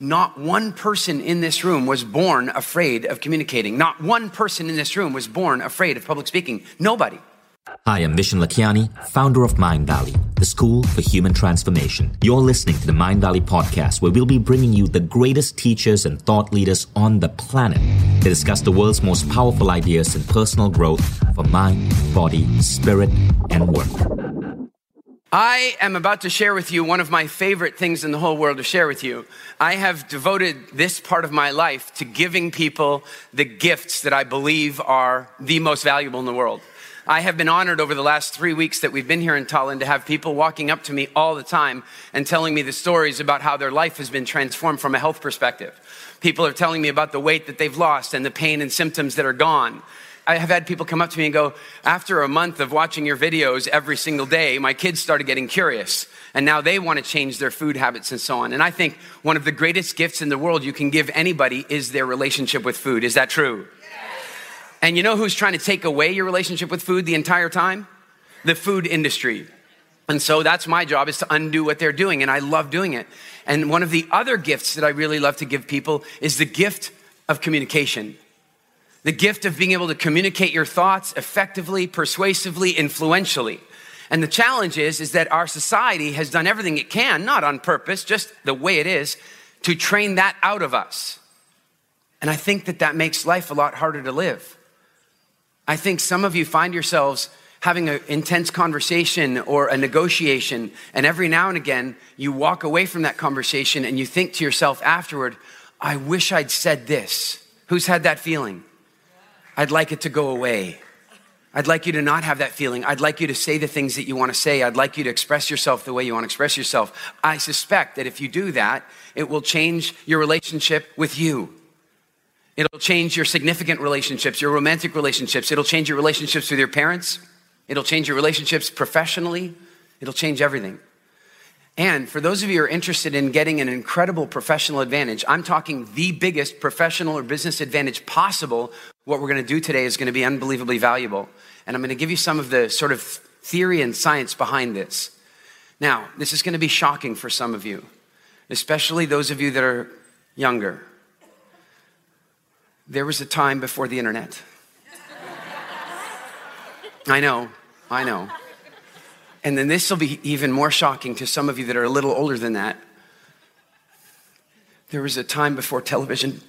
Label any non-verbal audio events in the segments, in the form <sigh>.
Not one person in this room was born afraid of communicating. Not one person in this room was born afraid of public speaking. Nobody. Hi, I'm Vishen Lakhiani, founder of Mindvalley, the school for human transformation. You're listening to the Mindvalley podcast, where we'll be bringing you the greatest teachers and thought leaders on the planet to discuss the world's most powerful ideas in personal growth for mind, body, spirit, and work. I am about to share with you one of my favorite things in the whole world to share with you. I have devoted this part of my life to giving people the gifts that I believe are the most valuable in the world. I have been honored over the last three weeks that we've been here in Tallinn to have people walking up to me all the time and telling me the stories about how their life has been transformed from a health perspective. People are telling me about the weight that they've lost and the pain and symptoms that are gone. I have had people come up to me and go, after a month of watching your videos every single day, my kids started getting curious. And now they want to change their food habits and so on. And I think one of the greatest gifts in the world you can give anybody is their relationship with food. Is that true? Yes. And you know who's trying to take away your relationship with food the entire time? The food industry. And so that's my job is to undo what they're doing. And I love doing it. And one of the other gifts that I really love to give people is the gift of communication the gift of being able to communicate your thoughts effectively, persuasively, influentially. And the challenge is, is that our society has done everything it can, not on purpose, just the way it is, to train that out of us. And I think that that makes life a lot harder to live. I think some of you find yourselves having an intense conversation or a negotiation, and every now and again, you walk away from that conversation and you think to yourself afterward, I wish I'd said this. Who's had that feeling? I'd like it to go away. I'd like you to not have that feeling. I'd like you to say the things that you want to say. I'd like you to express yourself the way you want to express yourself. I suspect that if you do that, it will change your relationship with you. It'll change your significant relationships, your romantic relationships. It'll change your relationships with your parents. It'll change your relationships professionally. It'll change everything. And for those of you who are interested in getting an incredible professional advantage, I'm talking the biggest professional or business advantage possible. What we're going to do today is going to be unbelievably valuable. And I'm going to give you some of the sort of theory and science behind this. Now, this is going to be shocking for some of you, especially those of you that are younger. There was a time before the internet. <laughs> I know, I know. And then this will be even more shocking to some of you that are a little older than that. There was a time before television.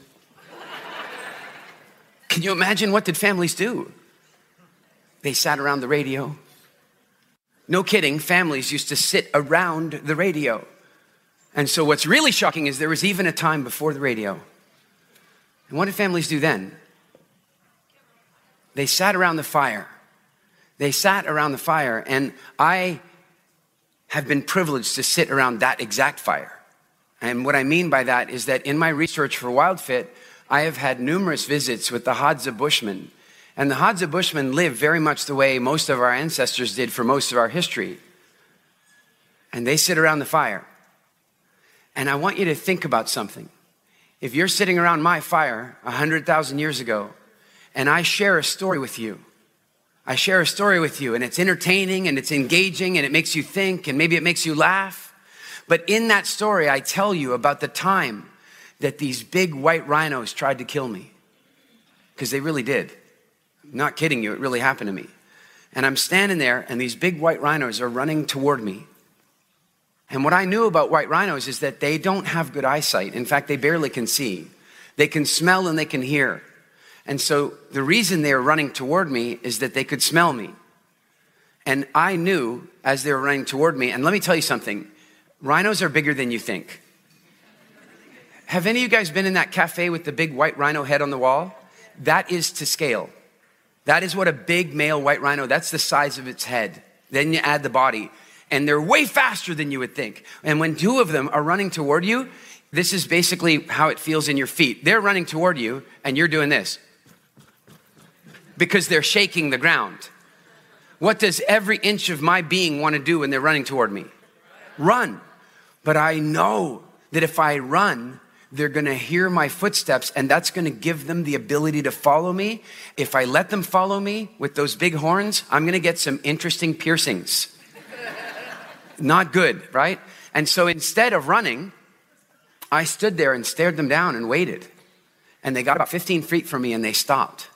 Can you imagine what did families do? They sat around the radio. No kidding, families used to sit around the radio. And so what's really shocking is there was even a time before the radio. And what did families do then? They sat around the fire. They sat around the fire, and I have been privileged to sit around that exact fire. And what I mean by that is that in my research for WildFit, I have had numerous visits with the Hadza Bushmen. And the Hadza Bushmen live very much the way most of our ancestors did for most of our history. And they sit around the fire. And I want you to think about something. If you're sitting around my fire 100,000 years ago, and I share a story with you, I share a story with you and it's entertaining and it's engaging and it makes you think and maybe it makes you laugh. But in that story, I tell you about the time that these big white rhinos tried to kill me. Because they really did. I'm not kidding you, it really happened to me. And I'm standing there and these big white rhinos are running toward me. And what I knew about white rhinos is that they don't have good eyesight. In fact, they barely can see. They can smell and they can hear. And so the reason they were running toward me is that they could smell me. And I knew as they were running toward me, and let me tell you something rhinos are bigger than you think. Have any of you guys been in that cafe with the big white rhino head on the wall? That is to scale. That is what a big male white rhino, that's the size of its head. Then you add the body, and they're way faster than you would think. And when two of them are running toward you, this is basically how it feels in your feet. They're running toward you, and you're doing this because they're shaking the ground. What does every inch of my being want to do when they're running toward me? Run. But I know that if I run, they're going to hear my footsteps and that's going to give them the ability to follow me. If I let them follow me with those big horns, I'm going to get some interesting piercings. Not good, right? And so instead of running, I stood there and stared them down and waited. And they got about 15 feet from me and they stopped.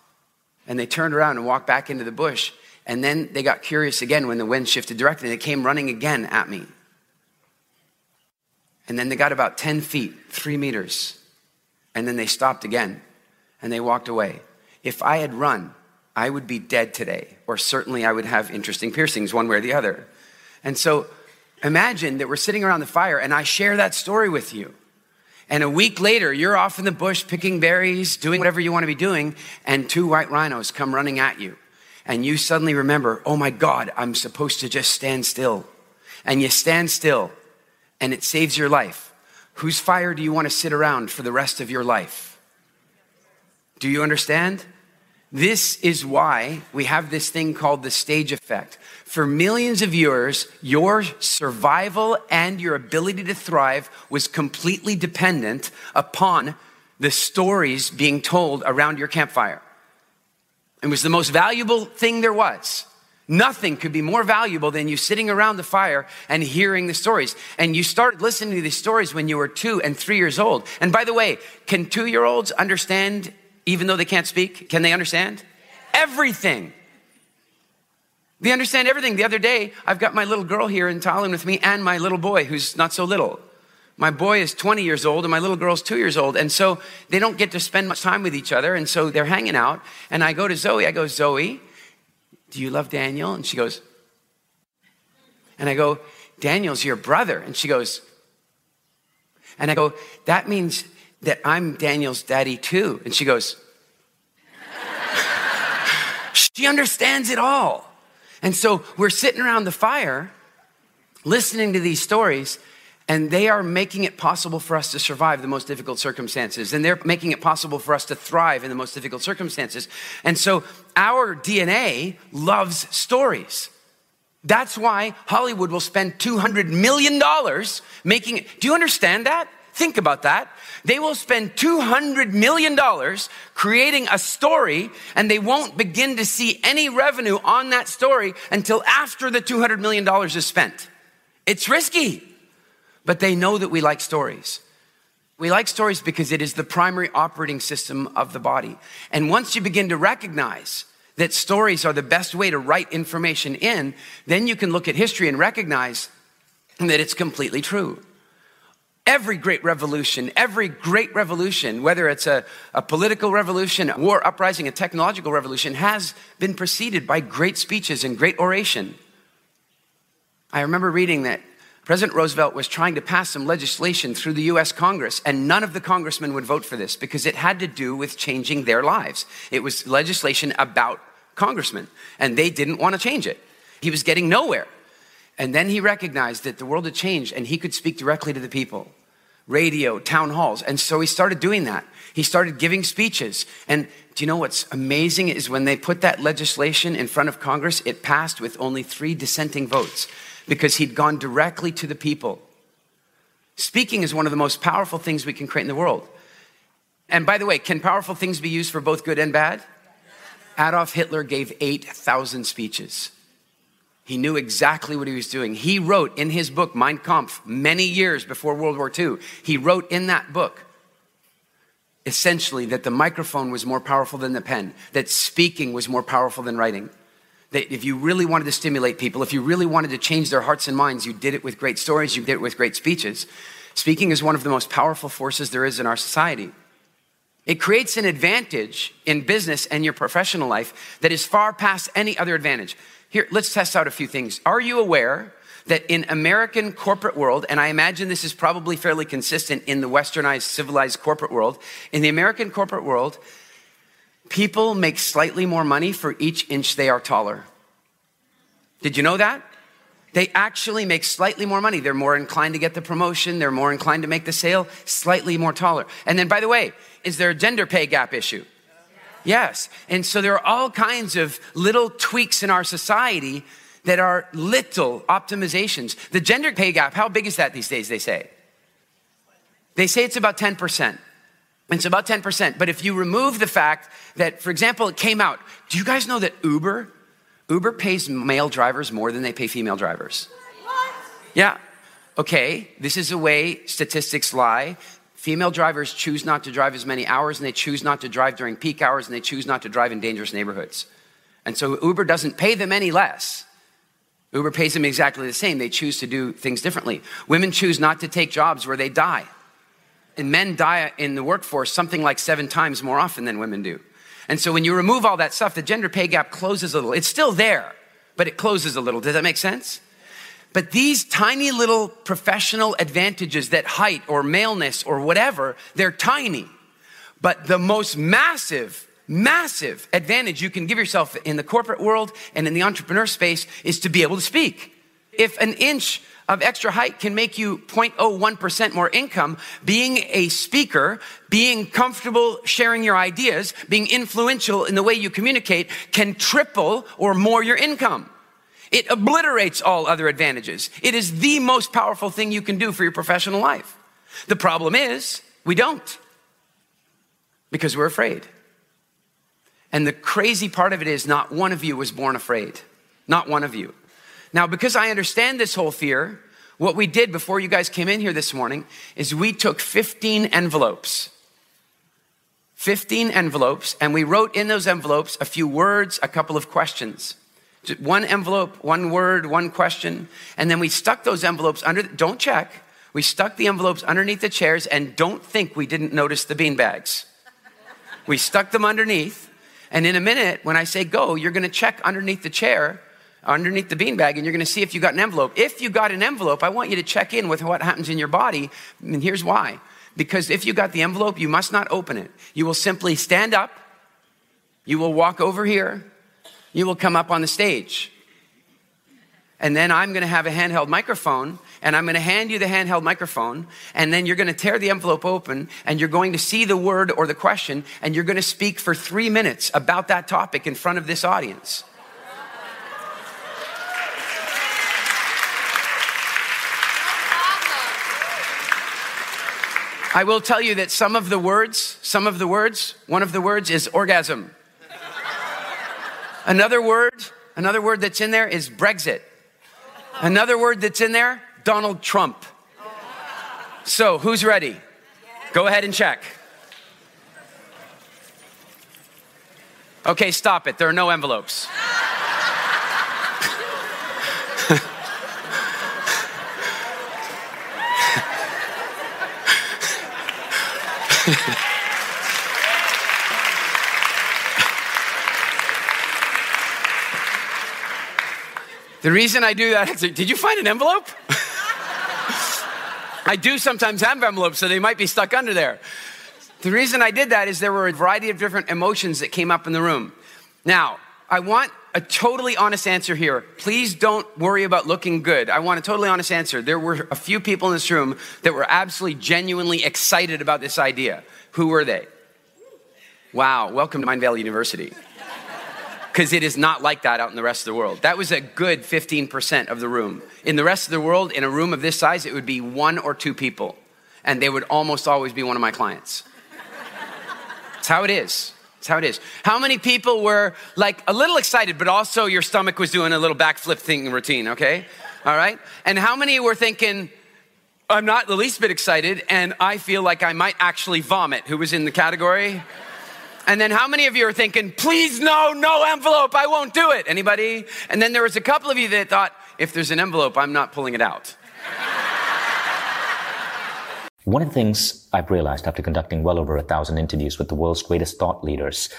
And they turned around and walked back into the bush. And then they got curious again when the wind shifted direction. They came running again at me. And then they got about 10 feet, three meters. And then they stopped again and they walked away. If I had run, I would be dead today, or certainly I would have interesting piercings one way or the other. And so imagine that we're sitting around the fire and I share that story with you. And a week later, you're off in the bush picking berries, doing whatever you want to be doing, and two white rhinos come running at you. And you suddenly remember, oh my God, I'm supposed to just stand still. And you stand still, and it saves your life. Whose fire do you want to sit around for the rest of your life? Do you understand? This is why we have this thing called the stage effect. For millions of years, your survival and your ability to thrive was completely dependent upon the stories being told around your campfire. It was the most valuable thing there was. Nothing could be more valuable than you sitting around the fire and hearing the stories. And you started listening to these stories when you were two and three years old. And by the way, can two year olds understand even though they can't speak? Can they understand? Everything. They understand everything. The other day, I've got my little girl here in Tallinn with me and my little boy who's not so little. My boy is 20 years old and my little girl's two years old. And so they don't get to spend much time with each other. And so they're hanging out. And I go to Zoe, I go, Zoe, do you love Daniel? And she goes, and I go, Daniel's your brother. And she goes, and I go, that means that I'm Daniel's daddy too. And she goes, she understands it all. And so we're sitting around the fire listening to these stories, and they are making it possible for us to survive the most difficult circumstances. And they're making it possible for us to thrive in the most difficult circumstances. And so our DNA loves stories. That's why Hollywood will spend $200 million making it. Do you understand that? Think about that. They will spend $200 million creating a story and they won't begin to see any revenue on that story until after the $200 million is spent. It's risky, but they know that we like stories. We like stories because it is the primary operating system of the body. And once you begin to recognize that stories are the best way to write information in, then you can look at history and recognize that it's completely true. Every great revolution, every great revolution, whether it's a, a political revolution, a war uprising, a technological revolution, has been preceded by great speeches and great oration. I remember reading that President Roosevelt was trying to pass some legislation through the US Congress, and none of the congressmen would vote for this because it had to do with changing their lives. It was legislation about congressmen, and they didn't want to change it. He was getting nowhere. And then he recognized that the world had changed and he could speak directly to the people radio, town halls. And so he started doing that. He started giving speeches. And do you know what's amazing is when they put that legislation in front of Congress, it passed with only three dissenting votes because he'd gone directly to the people. Speaking is one of the most powerful things we can create in the world. And by the way, can powerful things be used for both good and bad? Adolf Hitler gave 8,000 speeches. He knew exactly what he was doing. He wrote in his book, Mein Kampf, many years before World War II, he wrote in that book essentially that the microphone was more powerful than the pen, that speaking was more powerful than writing. That if you really wanted to stimulate people, if you really wanted to change their hearts and minds, you did it with great stories, you did it with great speeches. Speaking is one of the most powerful forces there is in our society. It creates an advantage in business and your professional life that is far past any other advantage. Here, let's test out a few things. Are you aware that in American corporate world, and I imagine this is probably fairly consistent in the westernized, civilized corporate world, in the American corporate world, people make slightly more money for each inch they are taller. Did you know that? They actually make slightly more money. They're more inclined to get the promotion. They're more inclined to make the sale, slightly more taller. And then, by the way, is there a gender pay gap issue? Yes. And so there are all kinds of little tweaks in our society that are little optimizations. The gender pay gap, how big is that these days, they say? They say it's about 10%. It's about 10%. But if you remove the fact that, for example, it came out, do you guys know that Uber, Uber pays male drivers more than they pay female drivers? What? Yeah. Okay, this is the way statistics lie. Female drivers choose not to drive as many hours and they choose not to drive during peak hours and they choose not to drive in dangerous neighborhoods. And so Uber doesn't pay them any less. Uber pays them exactly the same. They choose to do things differently. Women choose not to take jobs where they die. And men die in the workforce something like seven times more often than women do. And so when you remove all that stuff, the gender pay gap closes a little. It's still there, but it closes a little. Does that make sense? But these tiny little professional advantages that height or maleness or whatever, they're tiny. But the most massive, massive advantage you can give yourself in the corporate world and in the entrepreneur space is to be able to speak. If an inch of extra height can make you 0.01% more income, being a speaker, being comfortable sharing your ideas, being influential in the way you communicate can triple or more your income. It obliterates all other advantages. It is the most powerful thing you can do for your professional life. The problem is, we don't because we're afraid. And the crazy part of it is, not one of you was born afraid. Not one of you. Now, because I understand this whole fear, what we did before you guys came in here this morning is we took 15 envelopes. 15 envelopes, and we wrote in those envelopes a few words, a couple of questions. One envelope, one word, one question. And then we stuck those envelopes under, don't check. We stuck the envelopes underneath the chairs and don't think we didn't notice the bean bags. We stuck them underneath. And in a minute, when I say go, you're going to check underneath the chair, underneath the bean bag, and you're going to see if you got an envelope. If you got an envelope, I want you to check in with what happens in your body. And here's why. Because if you got the envelope, you must not open it. You will simply stand up. You will walk over here you will come up on the stage. And then I'm going to have a handheld microphone and I'm going to hand you the handheld microphone and then you're going to tear the envelope open and you're going to see the word or the question and you're going to speak for three minutes about that topic in front of this audience. I will tell you that some of the words, some of the words, one of the words is orgasm. Another word, another word that's in there is Brexit. Another word that's in there, Donald Trump. So, who's ready? Go ahead and check. Okay, stop it. There are no envelopes. <laughs> The reason I do that is, did you find an envelope? I do sometimes have envelopes, so they might be stuck under there. The reason I did that is there were a variety of different emotions that came up in the room. Now, I want a totally honest answer here. Please don't worry about looking good. I want a totally honest answer. There were a few people in this room that were absolutely genuinely excited about this idea. Who were they? Wow, welcome to Mindvalley University because it is not like that out in the rest of the world. That was a good 15% of the room. In the rest of the world, in a room of this size, it would be one or two people, and they would almost always be one of my clients. That's how it is. That's how it is. How many people were like a little excited, but also your stomach was doing a little backflip thing routine, okay? All right? And how many were thinking, I'm not the least bit excited, and I feel like I might actually vomit? Who was in the category? And then how many of you are thinking, please no, no envelope, I won't do it? Anybody? And then there was a couple of you that thought, if there's an envelope, I'm not pulling it out. One of the things I've realized after conducting well over a thousand interviews with the world's greatest thought leaders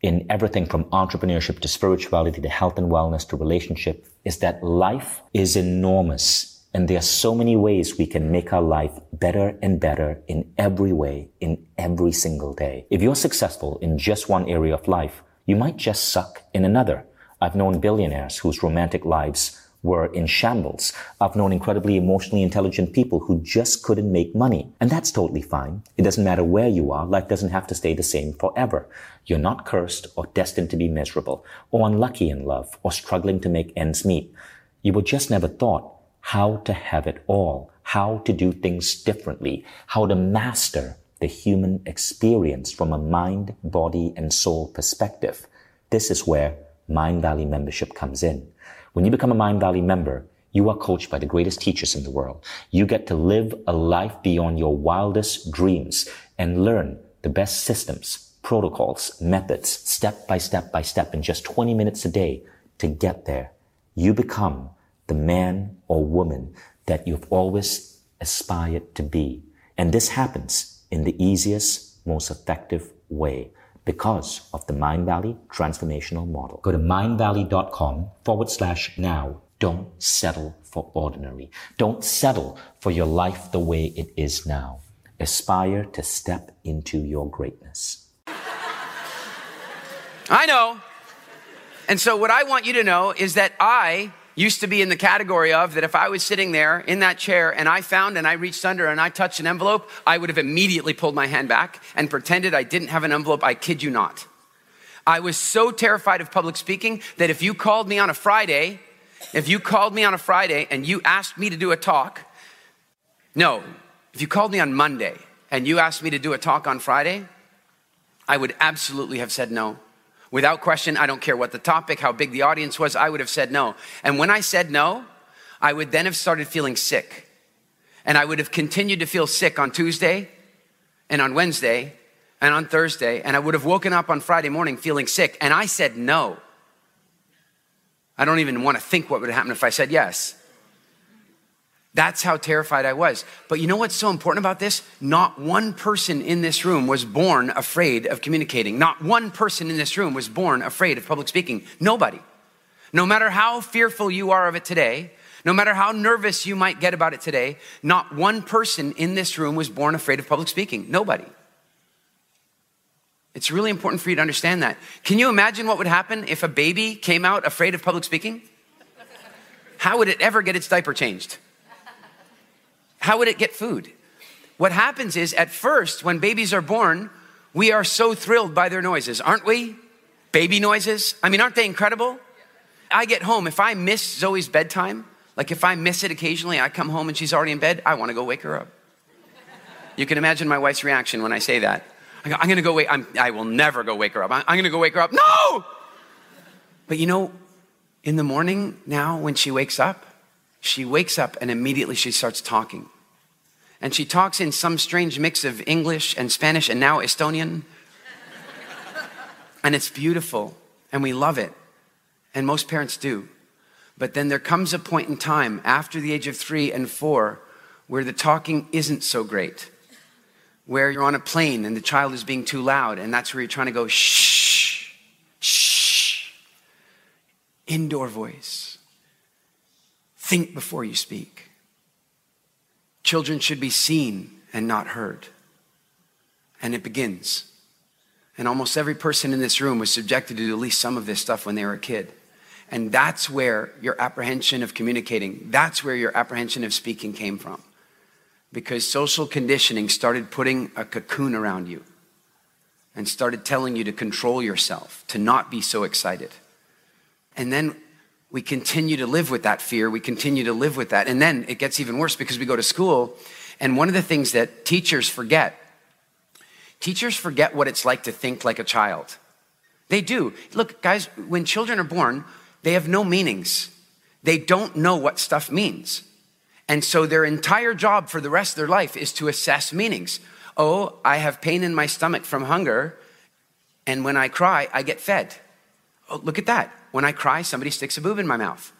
in everything from entrepreneurship to spirituality to health and wellness to relationship is that life is enormous and there are so many ways we can make our life better and better in every way, in every single day. If you're successful in just one area of life, you might just suck in another. I've known billionaires whose romantic lives were in shambles. I've known incredibly emotionally intelligent people who just couldn't make money. And that's totally fine. It doesn't matter where you are. Life doesn't have to stay the same forever. You're not cursed or destined to be miserable or unlucky in love or struggling to make ends meet. You were just never thought how to have it all, how to do things differently, how to master the human experience from a mind, body, and soul perspective. This is where Mindvalley membership comes in. When you become a Mindvalley member, You are coached by the greatest teachers in the world. You get to live a life beyond your wildest dreams and learn the best systems, protocols, methods, step by step by step in just 20 minutes a day to get there. You become the man or woman that you've always aspired to be. And this happens in the easiest, most effective way because of the Mindvalley transformational model. Go to mindvalley.com forward slash now. Don't settle for ordinary. Don't settle for your life the way it is now. Aspire to step into your greatness. I know. And so, what I want you to know is that I used to be in the category of that if I was sitting there in that chair and I found and I reached under and I touched an envelope, I would have immediately pulled my hand back and pretended I didn't have an envelope. I kid you not. I was so terrified of public speaking that if you called me on a Friday, if you called me on a Friday and you asked me to do a talk, no, if you called me on Monday and you asked me to do a talk on Friday, I would absolutely have said no. Without question, I don't care what the topic, how big the audience was, I would have said no. And when I said no, I would then have started feeling sick. And I would have continued to feel sick on Tuesday and on Wednesday and on Thursday. And I would have woken up on Friday morning feeling sick. And I said no. I don't even want to think what would happen if I said yes. That's how terrified I was. But you know what's so important about this? Not one person in this room was born afraid of communicating. Not one person in this room was born afraid of public speaking. Nobody. No matter how fearful you are of it today, no matter how nervous you might get about it today, not one person in this room was born afraid of public speaking. Nobody. It's really important for you to understand that. Can you imagine what would happen if a baby came out afraid of public speaking? How would it ever get its diaper changed? How would it get food? What happens is, at first, when babies are born, we are so thrilled by their noises, aren't we? Baby noises. I mean, aren't they incredible? I get home, if I miss Zoe's bedtime, like if I miss it occasionally, I come home and she's already in bed, I wanna go wake her up. You can imagine my wife's reaction when I say that. I go, I'm gonna go wake, I'm, I will never go wake her up. I'm, I'm gonna go wake her up. No! But you know, in the morning now, when she wakes up, she wakes up and immediately she starts talking. And she talks in some strange mix of English and Spanish and now Estonian. and it's beautiful and we love it. And most parents do. But then there comes a point in time after the age of three and four where the talking isn't so great. Where you're on a plane and the child is being too loud, and that's where you're trying to go shh, shh. Indoor voice Think before you speak. Children should be seen and not heard. And it begins. And almost every person in this room was subjected to at least some of this stuff when they were a kid. And that's where your apprehension of communicating, that's where your apprehension of speaking came from. Because social conditioning started putting a cocoon around you and started telling you to control yourself, to not be so excited. And then we continue to live with that fear. We continue to live with that. And then it gets even worse because we go to school. And one of the things that teachers forget teachers forget what it's like to think like a child. They do. Look, guys, when children are born, they have no meanings, they don't know what stuff means. And so their entire job for the rest of their life is to assess meanings. Oh, I have pain in my stomach from hunger. And when I cry, I get fed. Oh, look at that. When I cry, somebody sticks a boob in my mouth.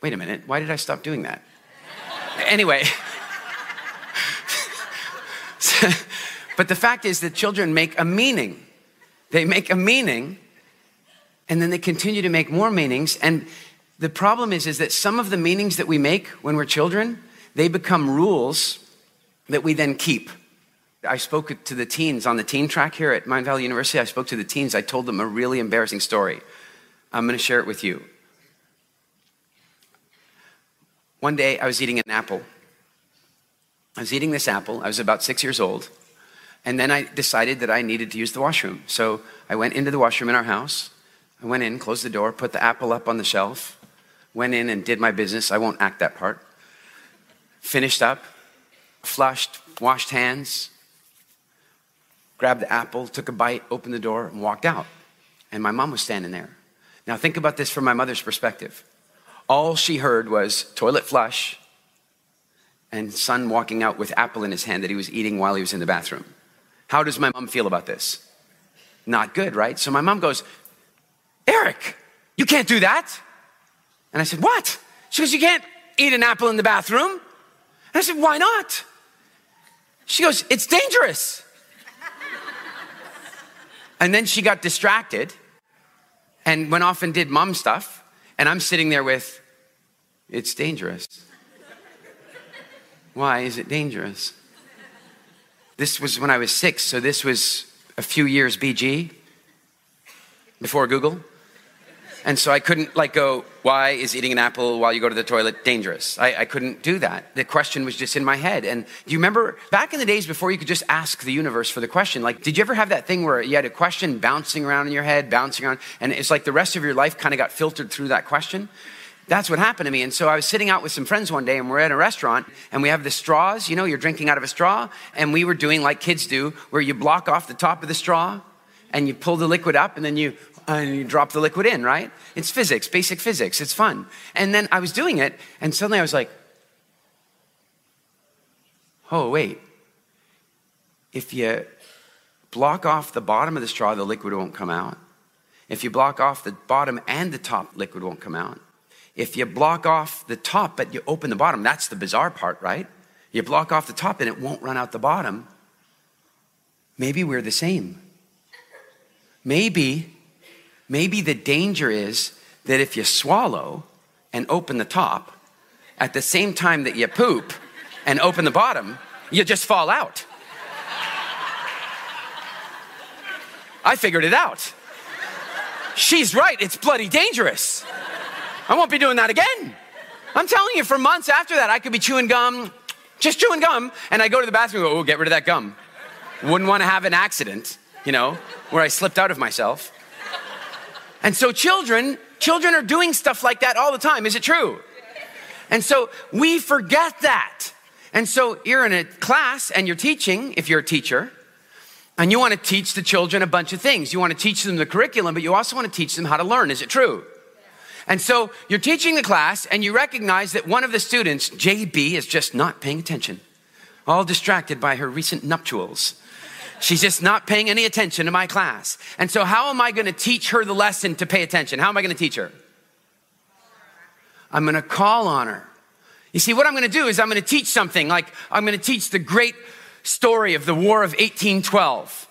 Wait a minute, why did I stop doing that? anyway. <laughs> but the fact is that children make a meaning. They make a meaning, and then they continue to make more meanings. And the problem is, is that some of the meanings that we make when we're children, they become rules that we then keep. I spoke to the teens on the teen track here at Mindvalley University. I spoke to the teens. I told them a really embarrassing story. I'm going to share it with you. One day I was eating an apple. I was eating this apple. I was about six years old. And then I decided that I needed to use the washroom. So I went into the washroom in our house. I went in, closed the door, put the apple up on the shelf, went in and did my business. I won't act that part. Finished up, flushed, washed hands, grabbed the apple, took a bite, opened the door, and walked out. And my mom was standing there. Now, think about this from my mother's perspective. All she heard was toilet flush and son walking out with apple in his hand that he was eating while he was in the bathroom. How does my mom feel about this? Not good, right? So my mom goes, Eric, you can't do that. And I said, What? She goes, You can't eat an apple in the bathroom. And I said, Why not? She goes, It's dangerous. And then she got distracted and went off and did mom stuff. And I'm sitting there with, It's dangerous. <laughs> Why is it dangerous? This was when I was six, so this was a few years BG before Google. And so I couldn't like go, why is eating an apple while you go to the toilet dangerous? I, I, couldn't do that. The question was just in my head. And do you remember back in the days before you could just ask the universe for the question? Like, did you ever have that thing where you had a question bouncing around in your head, bouncing around, and it's like the rest of your life kind of got filtered through that question? That's what happened to me. And so I was sitting out with some friends one day and we're at a restaurant and we have the straws, you know, you're drinking out of a straw. And we were doing like kids do, where you block off the top of the straw and you pull the liquid up and then you and you drop the liquid in, right? It's physics, basic physics. It's fun. And then I was doing it, and suddenly I was like, oh, wait. If you block off the bottom of the straw, the liquid won't come out. If you block off the bottom and the top, liquid won't come out. If you block off the top, but you open the bottom, that's the bizarre part, right? You block off the top and it won't run out the bottom. Maybe we're the same. Maybe Maybe the danger is that if you swallow and open the top, at the same time that you poop and open the bottom, you just fall out. I figured it out. She's right, it's bloody dangerous. I won't be doing that again. I'm telling you, for months after that, I could be chewing gum, just chewing gum, and I go to the bathroom and go, oh, get rid of that gum. Wouldn't want to have an accident, you know, where I slipped out of myself. And so children, children are doing stuff like that all the time. Is it true? And so we forget that. And so you're in a class and you're teaching, if you're a teacher, and you want to teach the children a bunch of things. You want to teach them the curriculum, but you also want to teach them how to learn. Is it true? And so you're teaching the class and you recognize that one of the students, JB, is just not paying attention, all distracted by her recent nuptials. She's just not paying any attention to my class. And so, how am I going to teach her the lesson to pay attention? How am I going to teach her? I'm going to call on her. You see, what I'm going to do is I'm going to teach something like I'm going to teach the great story of the War of 1812.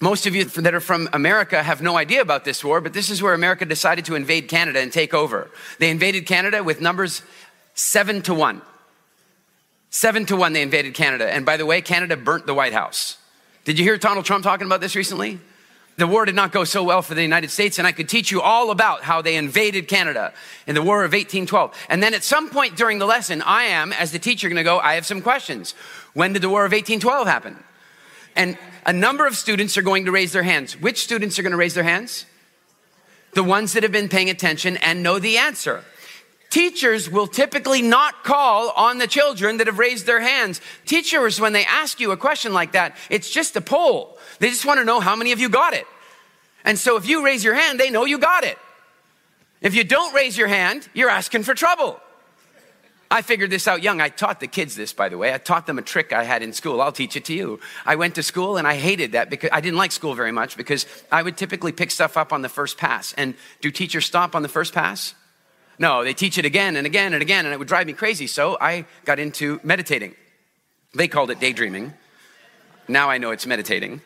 Most of you that are from America have no idea about this war, but this is where America decided to invade Canada and take over. They invaded Canada with numbers seven to one. Seven to one, they invaded Canada. And by the way, Canada burnt the White House. Did you hear Donald Trump talking about this recently? The war did not go so well for the United States, and I could teach you all about how they invaded Canada in the War of 1812. And then at some point during the lesson, I am, as the teacher, gonna go, I have some questions. When did the War of 1812 happen? And a number of students are going to raise their hands. Which students are gonna raise their hands? The ones that have been paying attention and know the answer. Teachers will typically not call on the children that have raised their hands. Teachers, when they ask you a question like that, it's just a poll. They just want to know how many of you got it. And so if you raise your hand, they know you got it. If you don't raise your hand, you're asking for trouble. I figured this out young. I taught the kids this, by the way. I taught them a trick I had in school. I'll teach it to you. I went to school and I hated that because I didn't like school very much because I would typically pick stuff up on the first pass. And do teachers stop on the first pass? No, they teach it again and again and again, and it would drive me crazy. So I got into meditating. They called it daydreaming. Now I know it's meditating.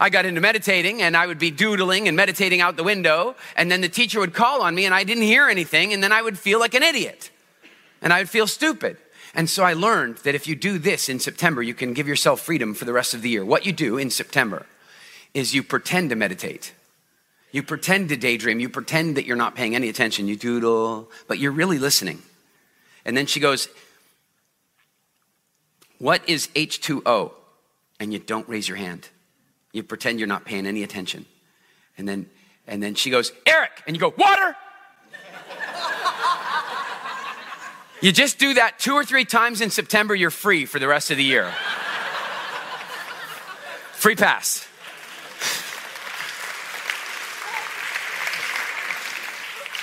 I got into meditating and I would be doodling and meditating out the window, and then the teacher would call on me and I didn't hear anything, and then I would feel like an idiot and I would feel stupid. And so I learned that if you do this in September, you can give yourself freedom for the rest of the year. What you do in September is you pretend to meditate. You pretend to daydream. You pretend that you're not paying any attention. You doodle, but you're really listening. And then she goes, What is H2O? And you don't raise your hand. You pretend you're not paying any attention. And then, and then she goes, Eric. And you go, Water. <laughs> you just do that two or three times in September, you're free for the rest of the year. free pass.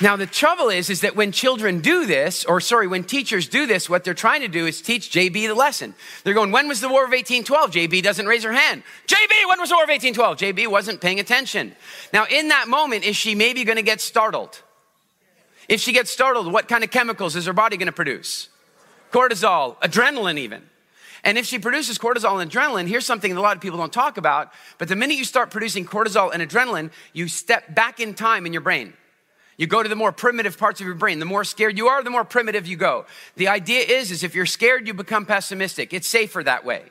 Now, the trouble is, is that when children do this, or sorry, when teachers do this, what they're trying to do is teach JB the lesson. They're going, when was the War of 1812? JB doesn't raise her hand. JB, when was the War of 1812? JB wasn't paying attention. Now, in that moment, is she maybe going to get startled? If she gets startled, what kind of chemicals is her body going to produce? Cortisol, adrenaline, even. And if she produces cortisol and adrenaline, here's something that a lot of people don't talk about, but the minute you start producing cortisol and adrenaline, you step back in time in your brain. You go to the more primitive parts of your brain. The more scared you are, the more primitive you go. The idea is, is if you're scared, you become pessimistic. It's safer that way.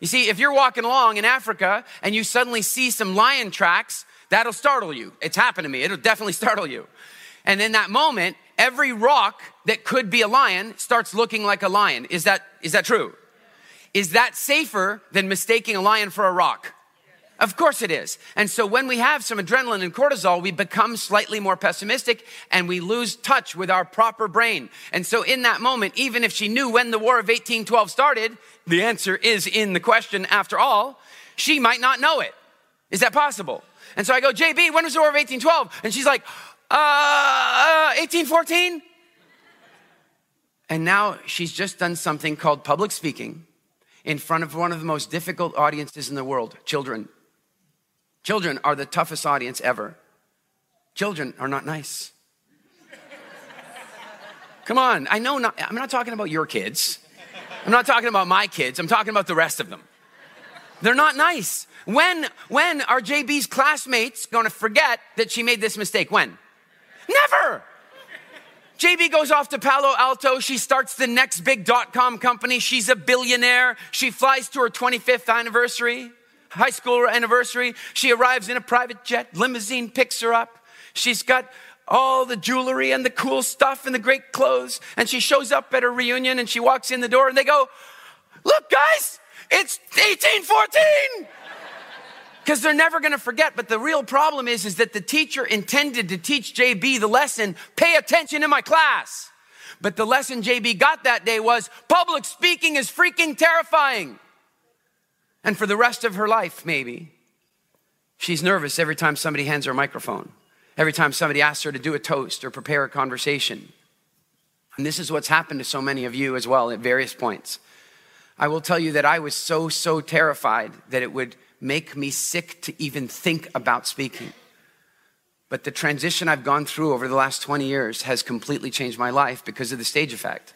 You see, if you're walking along in Africa and you suddenly see some lion tracks, that'll startle you. It's happened to me. It'll definitely <laughs> startle you. And in that moment, every rock that could be a lion starts looking like a lion. Is that, is that true? Is that safer than mistaking a lion for a rock? Of course it is. And so when we have some adrenaline and cortisol, we become slightly more pessimistic and we lose touch with our proper brain. And so in that moment, even if she knew when the War of 1812 started, the answer is in the question after all, she might not know it. Is that possible? And so I go, JB, when was the War of 1812? And she's like, uh, 1814? Uh, and now she's just done something called public speaking in front of one of the most difficult audiences in the world children. Children are the toughest audience ever. Children are not nice. Come on, I know not, I'm not talking about your kids. I'm not talking about my kids. I'm talking about the rest of them. They're not nice. When when are JB's classmates going to forget that she made this mistake? When? Never. JB goes off to Palo Alto. She starts the next big dot com company. She's a billionaire. She flies to her 25th anniversary high school anniversary. She arrives in a private jet, limousine picks her up. She's got all the jewelry and the cool stuff and the great clothes. And she shows up at her reunion and she walks in the door and they go, Look, guys, it's 1814. Because <laughs> they're never going to forget. But the real problem is, is that the teacher intended to teach JB the lesson, pay attention in my class. But the lesson JB got that day was public speaking is freaking terrifying. And for the rest of her life, maybe, she's nervous every time somebody hands her a microphone, every time somebody asks her to do a toast or prepare a conversation. And this is what's happened to so many of you as well at various points. I will tell you that I was so, so terrified that it would make me sick to even think about speaking. But the transition I've gone through over the last 20 years has completely changed my life because of the stage effect.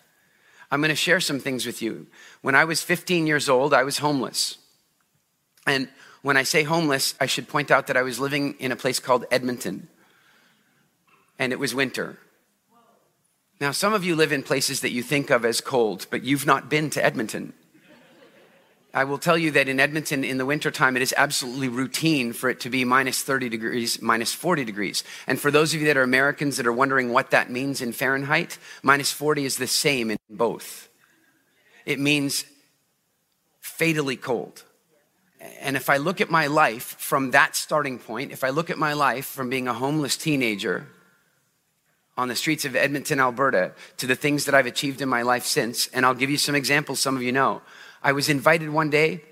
I'm going to share some things with you. When I was 15 years old, I was homeless. And when I say homeless, I should point out that I was living in a place called Edmonton, and it was winter. Now, some of you live in places that you think of as cold, but you've not been to Edmonton. I will tell you that in Edmonton in the wintertime, it is absolutely routine for it to be minus 30 degrees, minus 40 degrees. And for those of you that are Americans that are wondering what that means in Fahrenheit, minus 40 is the same in both. It means fatally cold and if I look at my life from that starting point, if I look at my life from being a homeless teenager on the streets of Edmonton, Alberta, to the things that I've achieved in my life since, and I'll give you some examples some of you know. I was invited one day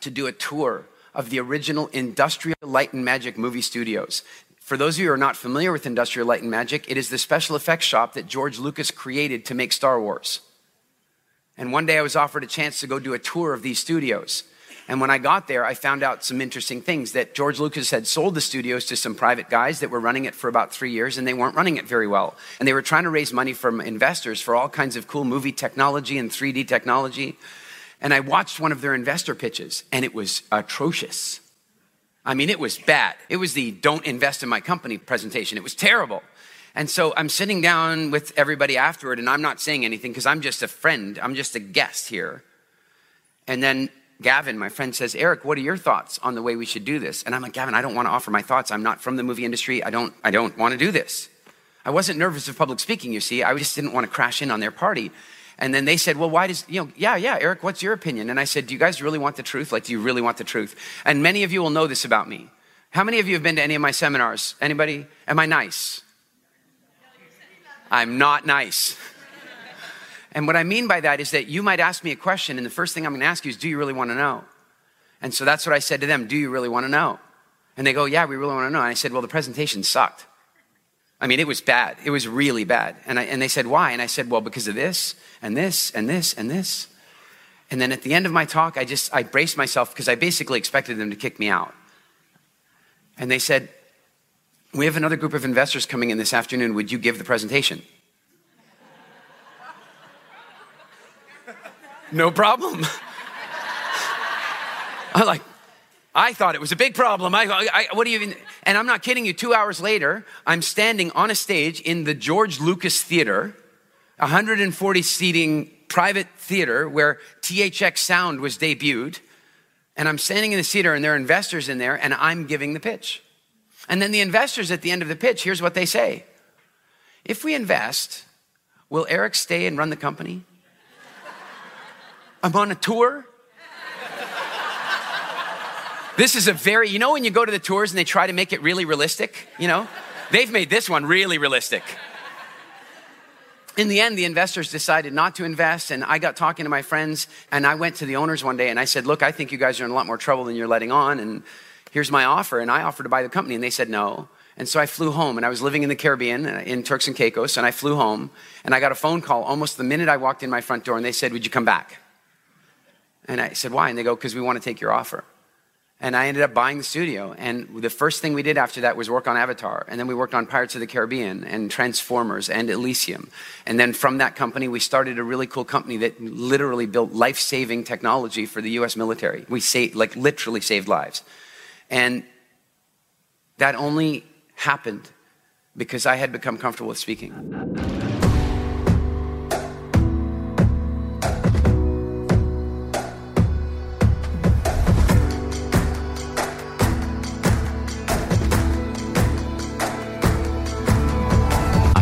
to do a tour of the original Industrial Light and Magic movie studios. For those of you who are not familiar with Industrial Light and Magic, it is the special effects shop that George Lucas created to make Star Wars. And one day I was offered a chance to go do a tour of these studios. And when I got there, I found out some interesting things that George Lucas had sold the studios to some private guys that were running it for about three years, and they weren't running it very well. And they were trying to raise money from investors for all kinds of cool movie technology and 3D technology. And I watched one of their investor pitches, and it was atrocious. I mean, it was bad. It was the don't invest in my company presentation. It was terrible. And so I'm sitting down with everybody afterward, and I'm not saying anything because I'm just a friend, I'm just a guest here. And then Gavin, my friend, says, Eric, what are your thoughts on the way we should do this? And I'm like, Gavin, I don't want to offer my thoughts. I'm not from the movie industry. I don't, I don't want to do this. I wasn't nervous of public speaking, you see. I just didn't want to crash in on their party. And then they said, Well, why does, you know, yeah, yeah, Eric, what's your opinion? And I said, Do you guys really want the truth? Like, do you really want the truth? And many of you will know this about me. How many of you have been to any of my seminars? Anybody? Am I nice? I'm not nice. <laughs> And what I mean by that is that you might ask me a question, and the first thing I'm gonna ask you is, Do you really wanna know? And so that's what I said to them Do you really wanna know? And they go, Yeah, we really wanna know. And I said, Well, the presentation sucked. I mean, it was bad. It was really bad. And, I, and they said, Why? And I said, Well, because of this and this and this and this. And then at the end of my talk, I just, I braced myself because I basically expected them to kick me out. And they said, We have another group of investors coming in this afternoon. Would you give the presentation? No problem. <laughs> I'm like, I thought it was a big problem. I, I, what do you even? And I'm not kidding you. Two hours later, I'm standing on a stage in the George Lucas Theater, 140 seating private theater where THX Sound was debuted. And I'm standing in the theater, and there are investors in there, and I'm giving the pitch. And then the investors at the end of the pitch, here's what they say If we invest, will Eric stay and run the company? I'm on a tour. This is a very, you know, when you go to the tours and they try to make it really realistic, you know? They've made this one really realistic. In the end, the investors decided not to invest, and I got talking to my friends, and I went to the owners one day and I said, Look, I think you guys are in a lot more trouble than you're letting on, and here's my offer. And I offered to buy the company, and they said no. And so I flew home, and I was living in the Caribbean, uh, in Turks and Caicos, and I flew home, and I got a phone call almost the minute I walked in my front door, and they said, Would you come back? And I said, Why? And they go, Because we want to take your offer. And I ended up buying the studio. And the first thing we did after that was work on Avatar. And then we worked on Pirates of the Caribbean and Transformers and Elysium. And then from that company, we started a really cool company that literally built life saving technology for the US military. We saved, like, literally saved lives. And that only happened because I had become comfortable with speaking.